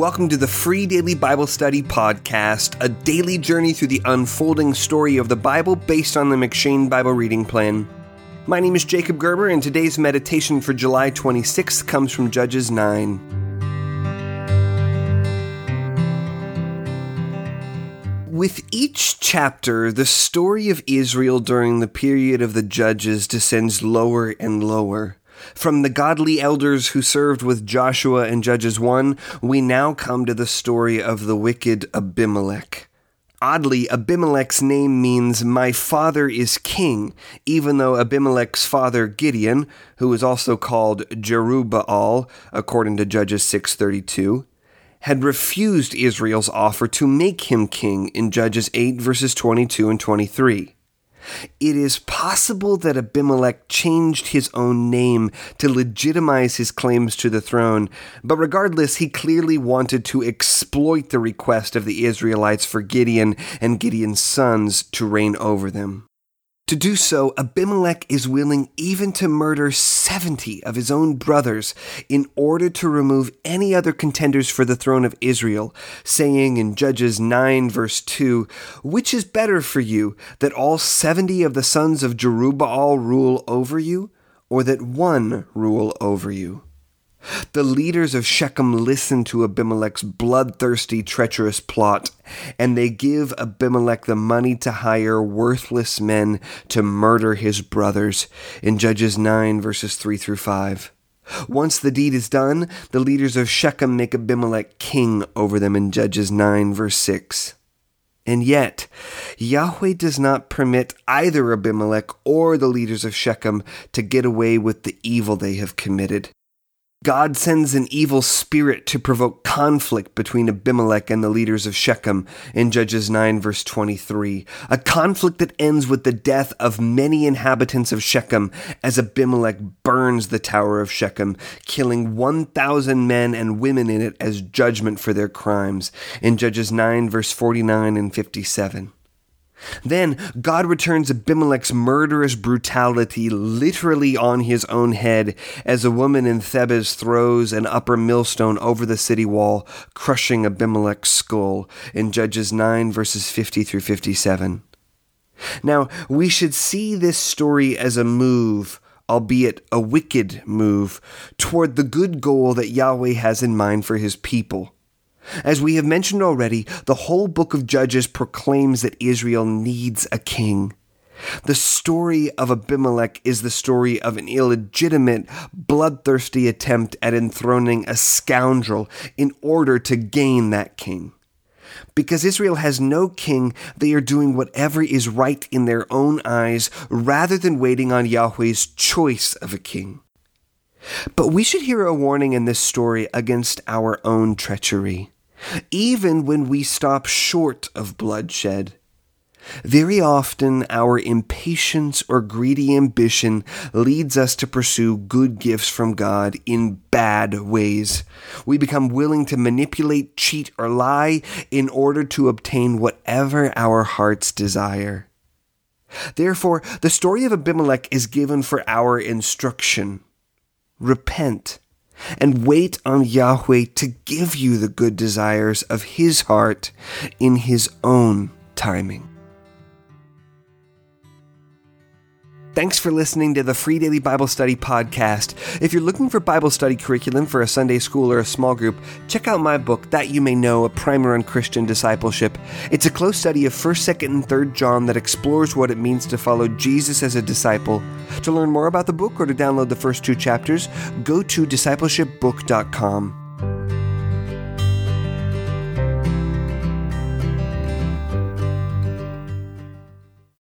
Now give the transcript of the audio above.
Welcome to the free daily Bible study podcast, a daily journey through the unfolding story of the Bible based on the M'Cheyne Bible reading plan. My name is Jacob Gerber, and today's meditation for July 26th comes from Judges 9. With each chapter, the story of Israel during the period of the Judges descends lower and lower. From the godly elders who served with Joshua in Judges 1, we now come to the story of the wicked Abimelech. Oddly, Abimelech's name means my father is king, even though Abimelech's father Gideon, who is also called Jerubbaal, according to Judges 632, had refused Israel's offer to make him king in Judges 8 verses 22 and 23. It is possible that Abimelech changed his own name to legitimize his claims to the throne, but regardless, he clearly wanted to exploit the request of the Israelites for Gideon and Gideon's sons to reign over them. To do so, Abimelech is willing even to murder 70 of his own brothers in order to remove any other contenders for the throne of Israel, saying in Judges 9, verse 2, Which is better for you, that all 70 of the sons of Jerubbaal rule over you, or that one rule over you? The leaders of Shechem listen to Abimelech's bloodthirsty, treacherous plot, and they give Abimelech the money to hire worthless men to murder his brothers in Judges 9, verses 3 through 5. Once the deed is done, the leaders of Shechem make Abimelech king over them in Judges 9, verse 6. And yet, Yahweh does not permit either Abimelech or the leaders of Shechem to get away with the evil they have committed. God sends an evil spirit to provoke conflict between Abimelech and the leaders of Shechem in Judges 9, verse 23. A conflict that ends with the death of many inhabitants of Shechem as Abimelech burns the Tower of Shechem, killing 1,000 men and women in it as judgment for their crimes in Judges 9, verse 49 and 57. Then God returns Abimelech's murderous brutality literally on his own head as a woman in Thebez throws an upper millstone over the city wall, crushing Abimelech's skull in Judges 9 verses 50 through 57. Now, we should see this story as a move, albeit a wicked move, toward the good goal that Yahweh has in mind for his people. As we have mentioned already, the whole book of Judges proclaims that Israel needs a king. The story of Abimelech is the story of an illegitimate, bloodthirsty attempt at enthroning a scoundrel in order to gain that king. Because Israel has no king, they are doing whatever is right in their own eyes rather than waiting on Yahweh's choice of a king. But we should hear a warning in this story against our own treachery, even when we stop short of bloodshed. Very often, our impatience or greedy ambition leads us to pursue good gifts from God in bad ways. We become willing to manipulate, cheat, or lie in order to obtain whatever our hearts desire. Therefore, the story of Abimelech is given for our instruction repent, and wait on Yahweh to give you the good desires of His heart in His own timing. Thanks for listening to the Free Daily Bible Study podcast. If you're looking for Bible study curriculum for a Sunday school or a small group, check out my book, That You May Know A Primer on Christian Discipleship. It's a close study of 1st, 2nd, and 3rd John that explores what it means to follow Jesus as a disciple. To learn more about the book or to download the first two chapters, go to discipleshipbook.com.